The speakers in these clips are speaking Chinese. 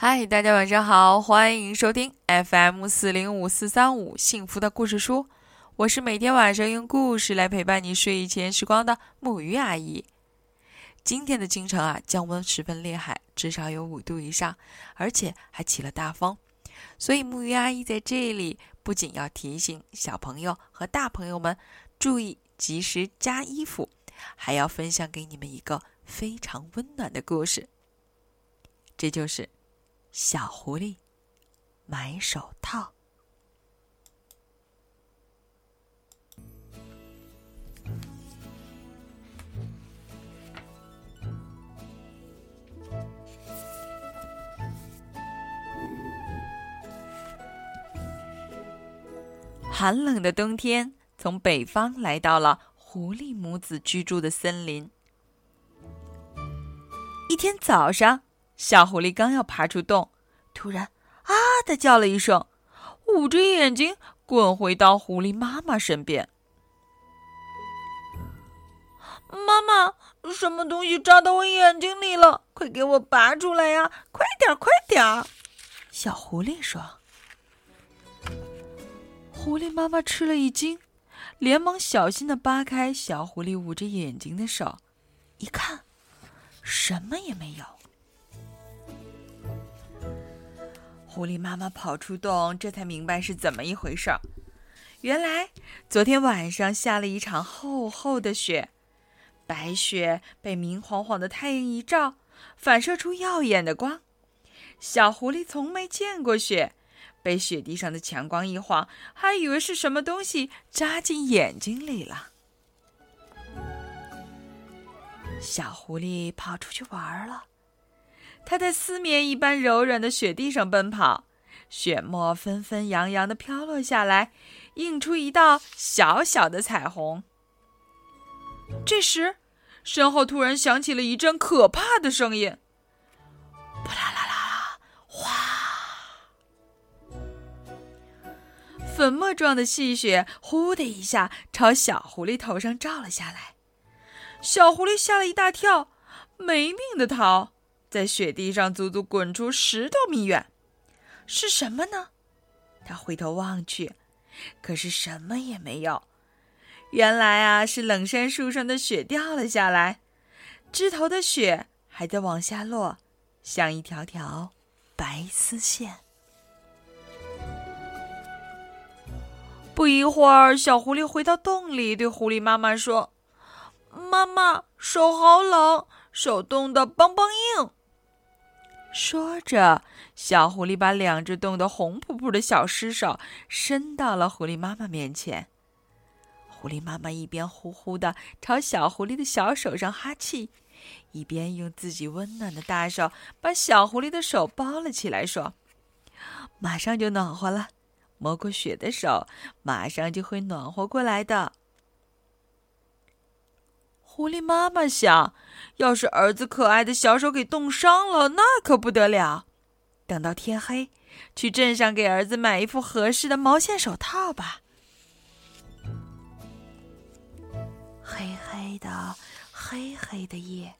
嗨，大家晚上好，欢迎收听 FM 四零五四三五幸福的故事书。我是每天晚上用故事来陪伴你睡前时光的木鱼阿姨。今天的京城啊，降温十分厉害，至少有五度以上，而且还起了大风。所以木鱼阿姨在这里不仅要提醒小朋友和大朋友们注意及时加衣服，还要分享给你们一个非常温暖的故事。这就是。小狐狸买手套。寒冷的冬天从北方来到了狐狸母子居住的森林。一天早上。小狐狸刚要爬出洞，突然“啊”的叫了一声，捂着眼睛滚回到狐狸妈妈身边。妈妈，什么东西扎到我眼睛里了？快给我拔出来呀！快点，快点！小狐狸说。狐狸妈妈吃了一惊，连忙小心的扒开小狐狸捂着眼睛的手，一看，什么也没有。狐狸妈妈跑出洞，这才明白是怎么一回事儿。原来昨天晚上下了一场厚厚的雪，白雪被明晃晃的太阳一照，反射出耀眼的光。小狐狸从没见过雪，被雪地上的强光一晃，还以为是什么东西扎进眼睛里了。小狐狸跑出去玩了。它在丝绵一般柔软的雪地上奔跑，雪沫纷纷扬扬的飘落下来，映出一道小小的彩虹。这时，身后突然响起了一阵可怕的声音：“扑啦啦啦啦，哗！”粉末状的细雪“呼”的一下朝小狐狸头上照了下来，小狐狸吓了一大跳，没命的逃。在雪地上足足滚出十多米远，是什么呢？他回头望去，可是什么也没有。原来啊，是冷杉树上的雪掉了下来，枝头的雪还在往下落，像一条条白丝线。不一会儿，小狐狸回到洞里，对狐狸妈妈说：“妈妈，手好冷，手冻得梆梆硬。”说着，小狐狸把两只冻得红扑扑的小尸手伸到了狐狸妈妈面前。狐狸妈妈一边呼呼的朝小狐狸的小手上哈气，一边用自己温暖的大手把小狐狸的手包了起来，说：“马上就暖和了，摸过雪的手马上就会暖和过来的。”狐狸妈妈想，要是儿子可爱的小手给冻伤了，那可不得了。等到天黑，去镇上给儿子买一副合适的毛线手套吧。黑黑的，黑黑的夜，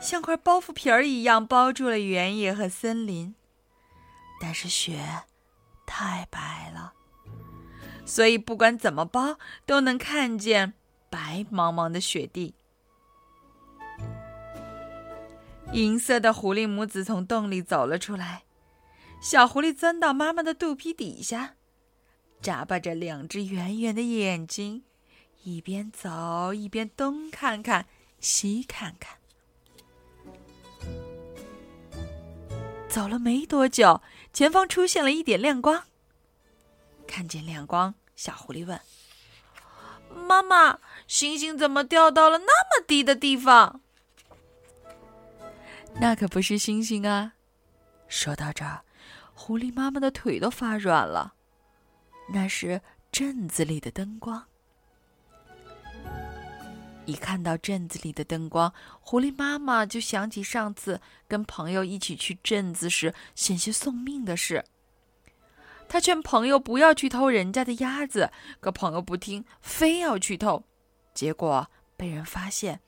像块包袱皮儿一样包住了原野和森林，但是雪太白了，所以不管怎么包，都能看见。白茫茫的雪地，银色的狐狸母子从洞里走了出来。小狐狸钻到妈妈的肚皮底下，眨巴着两只圆圆的眼睛，一边走一边东看看西看看。走了没多久，前方出现了一点亮光。看见亮光，小狐狸问。妈妈，星星怎么掉到了那么低的地方？那可不是星星啊！说到这儿，狐狸妈妈的腿都发软了。那是镇子里的灯光。一看到镇子里的灯光，狐狸妈妈就想起上次跟朋友一起去镇子时险些送命的事。他劝朋友不要去偷人家的鸭子可朋友不听非要去偷。结果被人发现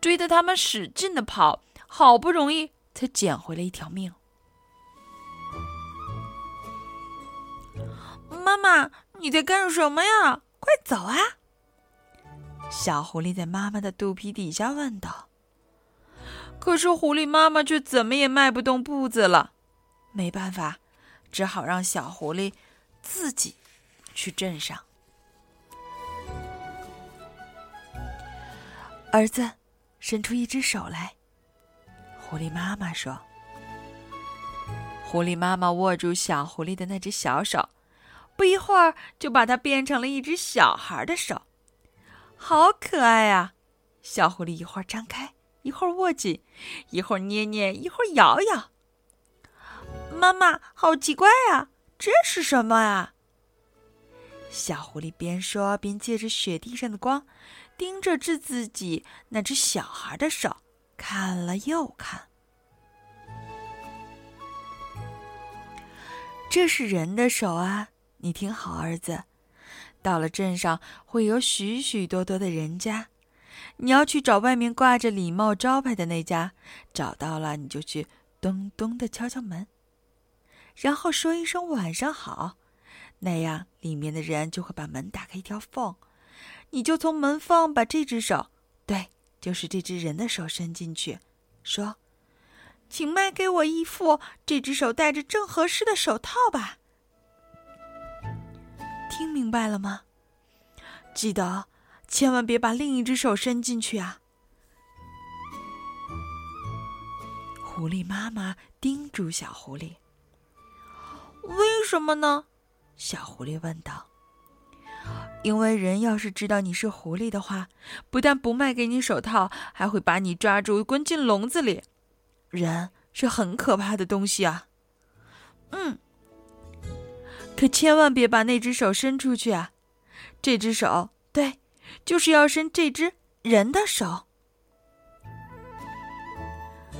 追得他们使劲的跑好不容易才捡回了一条命。妈妈你在干什么呀？快走啊！小狐狸在妈妈的肚皮底下问道。可是狐狸妈妈却怎么也迈不动步子了。没办法只好让小狐狸自己去镇上。儿子，伸出一只手来。狐狸妈妈说。狐狸妈妈握住小狐狸的那只小手，不一会儿就把它变成了一只小孩的手，好可爱啊！小狐狸一会儿张开，一会儿握紧，一会儿捏捏，一会儿摇摇。妈妈，好奇怪啊！这是什么啊？小狐狸边说边借着雪地上的光，盯着自自己那只小孩的手，看了又看。这是人的手啊！你听好，儿子，到了镇上会有许许多多的人家，你要去找外面挂着礼貌招牌的那家，找到了你就去咚咚的敲敲门，然后说一声晚上好，那样里面的人就会把门打开一条缝，你就从门缝把这只手，对，就是这只人的手伸进去，说。请卖给我一副这只手戴着正合适的手套吧。听明白了吗？记得千万别把另一只手伸进去啊！狐狸妈妈叮嘱小狐狸。为什么呢？小狐狸问道。因为人要是知道你是狐狸的话，不但不卖给你手套，还会把你抓住关进笼子里。人是很可怕的东西啊，嗯，可千万别把那只手伸出去啊！这只手，对，就是要伸这只人的手。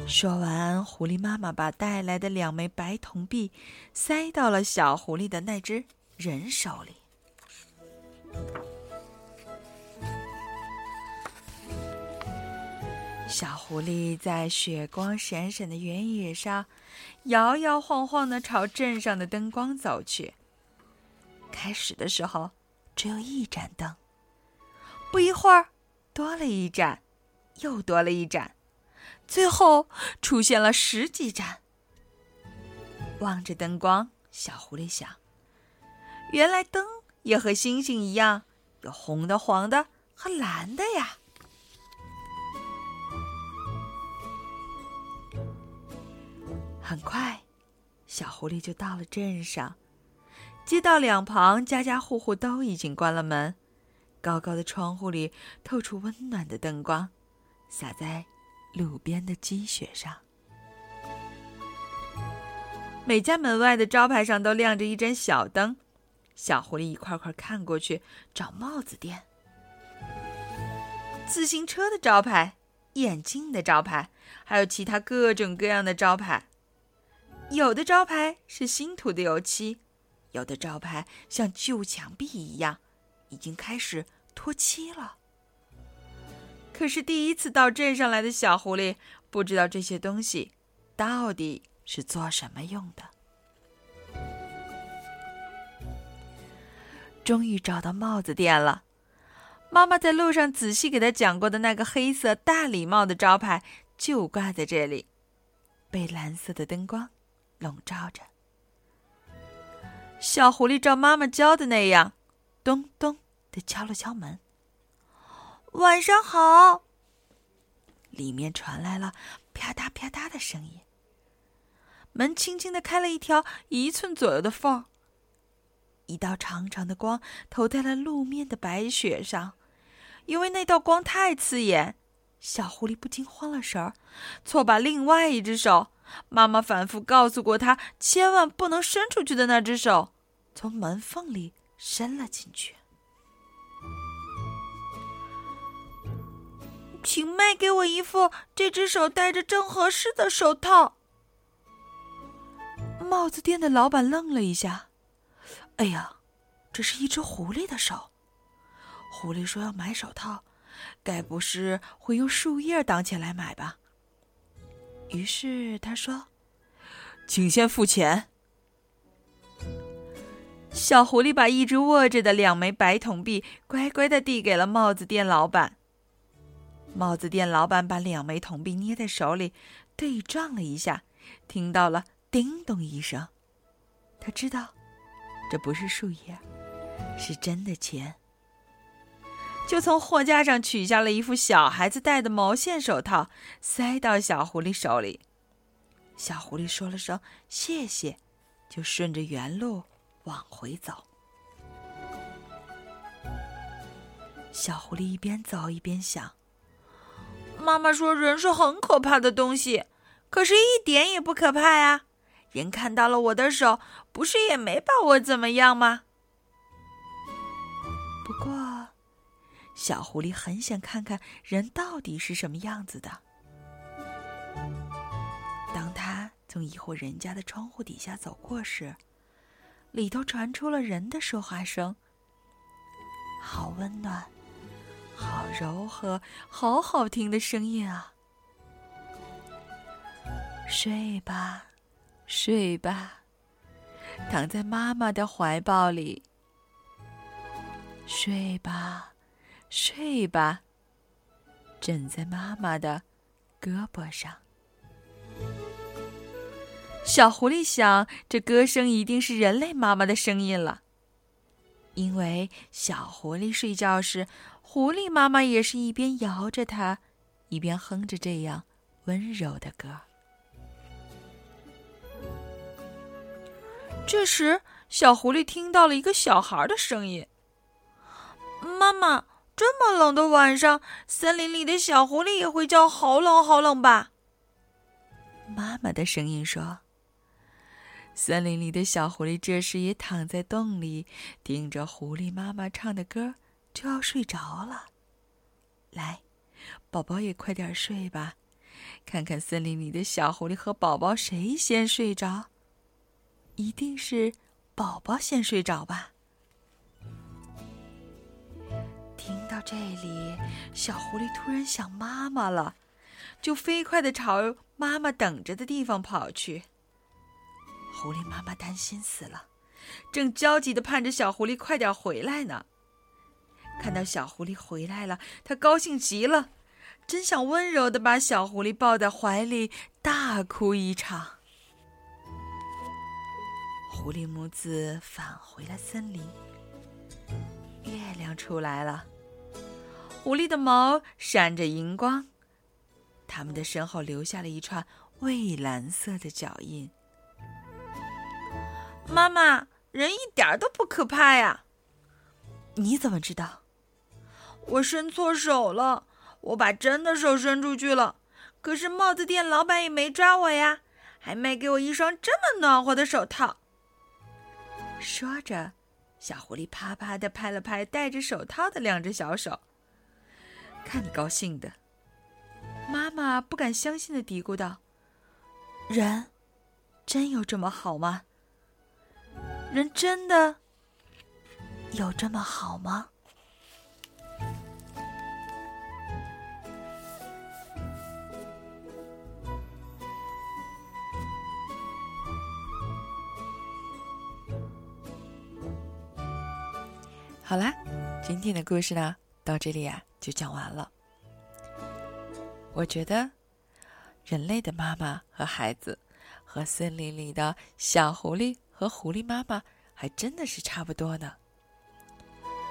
说完，狐狸妈妈把带来的两枚白铜币塞到了小狐狸的那只人手里。小狐狸在雪光闪闪的原野上，摇摇晃晃的朝镇上的灯光走去。开始的时候，只有一盏灯，不一会儿，多了一盏，又多了一盏，最后出现了十几盏。望着灯光，小狐狸想：原来灯也和星星一样，有红的、黄的和蓝的呀。很快，小狐狸就到了镇上。街道两旁，家家户户都已经关了门，高高的窗户里透出温暖的灯光，洒在路边的积雪上。每家门外的招牌上都亮着一盏小灯。小狐狸一块块看过去，找帽子店、自行车的招牌、眼镜的招牌，还有其他各种各样的招牌。有的招牌是新涂的油漆，有的招牌像旧墙壁一样，已经开始脱漆了。可是第一次到镇上来的小狐狸不知道这些东西到底是做什么用的。终于找到帽子店了，妈妈在路上仔细给他讲过的那个黑色大礼帽的招牌就挂在这里，被蓝色的灯光。笼罩着，小狐狸照妈妈教的那样，咚咚的敲了敲门。晚上好。里面传来了啪嗒啪嗒的声音。门轻轻的开了一条一寸左右的缝儿，一道长长的光投在了路面的白雪上。因为那道光太刺眼，小狐狸不禁慌了神儿，错把另外一只手。妈妈反复告诉过他，千万不能伸出去的那只手，从门缝里伸了进去。请卖给我一副这只手戴着正合适的手套。帽子店的老板愣了一下：“哎呀，这是一只狐狸的手。狐狸说要买手套，该不是会用树叶挡起来买吧？”于是他说：“请先付钱。”小狐狸把一直握着的两枚白铜币乖乖的递给了帽子店老板。帽子店老板把两枚铜币捏在手里，对撞了一下，听到了叮咚一声。他知道，这不是树叶，是真的钱。就从货架上取下了一副小孩子戴的毛线手套，塞到小狐狸手里。小狐狸说了声谢谢，就顺着原路往回走。小狐狸一边走一边想。妈妈说：“人是很可怕的东西，可是一点也不可怕呀！人看到了我的手，不是也没把我怎么样吗？”不过，小狐狸很想看看人到底是什么样子的。当他从一户人家的窗户底下走过时，里头传出了人的说话声，好温暖。好柔和，好好听的声音啊！睡吧，睡吧，躺在妈妈的怀抱里。睡吧，睡吧，枕在妈妈的胳膊上。小狐狸想，这歌声一定是人类妈妈的声音了，因为小狐狸睡觉时。狐狸妈妈也是一边摇着它，一边哼着这样温柔的歌。这时，小狐狸听到了一个小孩的声音：“妈妈，这么冷的晚上，森林里的小狐狸也会叫好冷好冷吧？”妈妈的声音说：“森林里的小狐狸这时也躺在洞里，听着狐狸妈妈唱的歌。”就要睡着了，来，宝宝也快点睡吧，看看森林里的小狐狸和宝宝谁先睡着？一定是宝宝先睡着吧。听到这里，小狐狸突然想妈妈了，就飞快的朝妈妈等着的地方跑去。狐狸妈妈担心死了，正焦急的盼着小狐狸快点回来呢。看到小狐狸回来了，他高兴极了，真想温柔的把小狐狸抱在怀里大哭一场。狐狸母子返回了森林，月亮出来了，狐狸的毛闪着银光，它们的身后留下了一串蔚蓝色的脚印。妈妈，人一点都不可怕呀！你怎么知道？我伸错手了，我把真的手伸出去了，可是帽子店老板也没抓我呀，还卖给我一双这么暖和的手套。说着，小狐狸啪啪的拍了拍戴着手套的两只小手。看你高兴的，妈妈不敢相信的嘀咕道：“人，真有这么好吗？人真的有这么好吗？”好啦，今天的故事呢，到这里呀就讲完了。我觉得，人类的妈妈和孩子，和森林里的小狐狸和狐狸妈妈，还真的是差不多呢。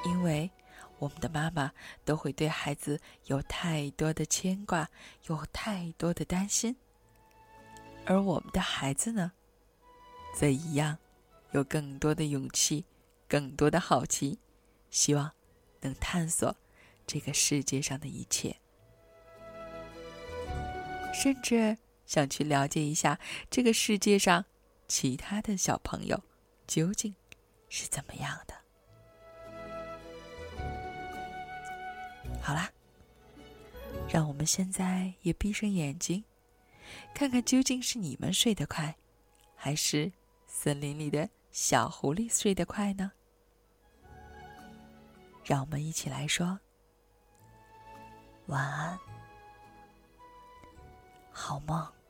因为我们的妈妈都会对孩子有太多的牵挂，有太多的担心，而我们的孩子呢，则一样，有更多的勇气，更多的好奇。希望能探索这个世界上的一切，甚至想去了解一下这个世界上其他的小朋友究竟是怎么样的。好啦，让我们现在也闭上眼睛，看看究竟是你们睡得快，还是森林里的小狐狸睡得快呢？让我们一起来说晚安，好梦。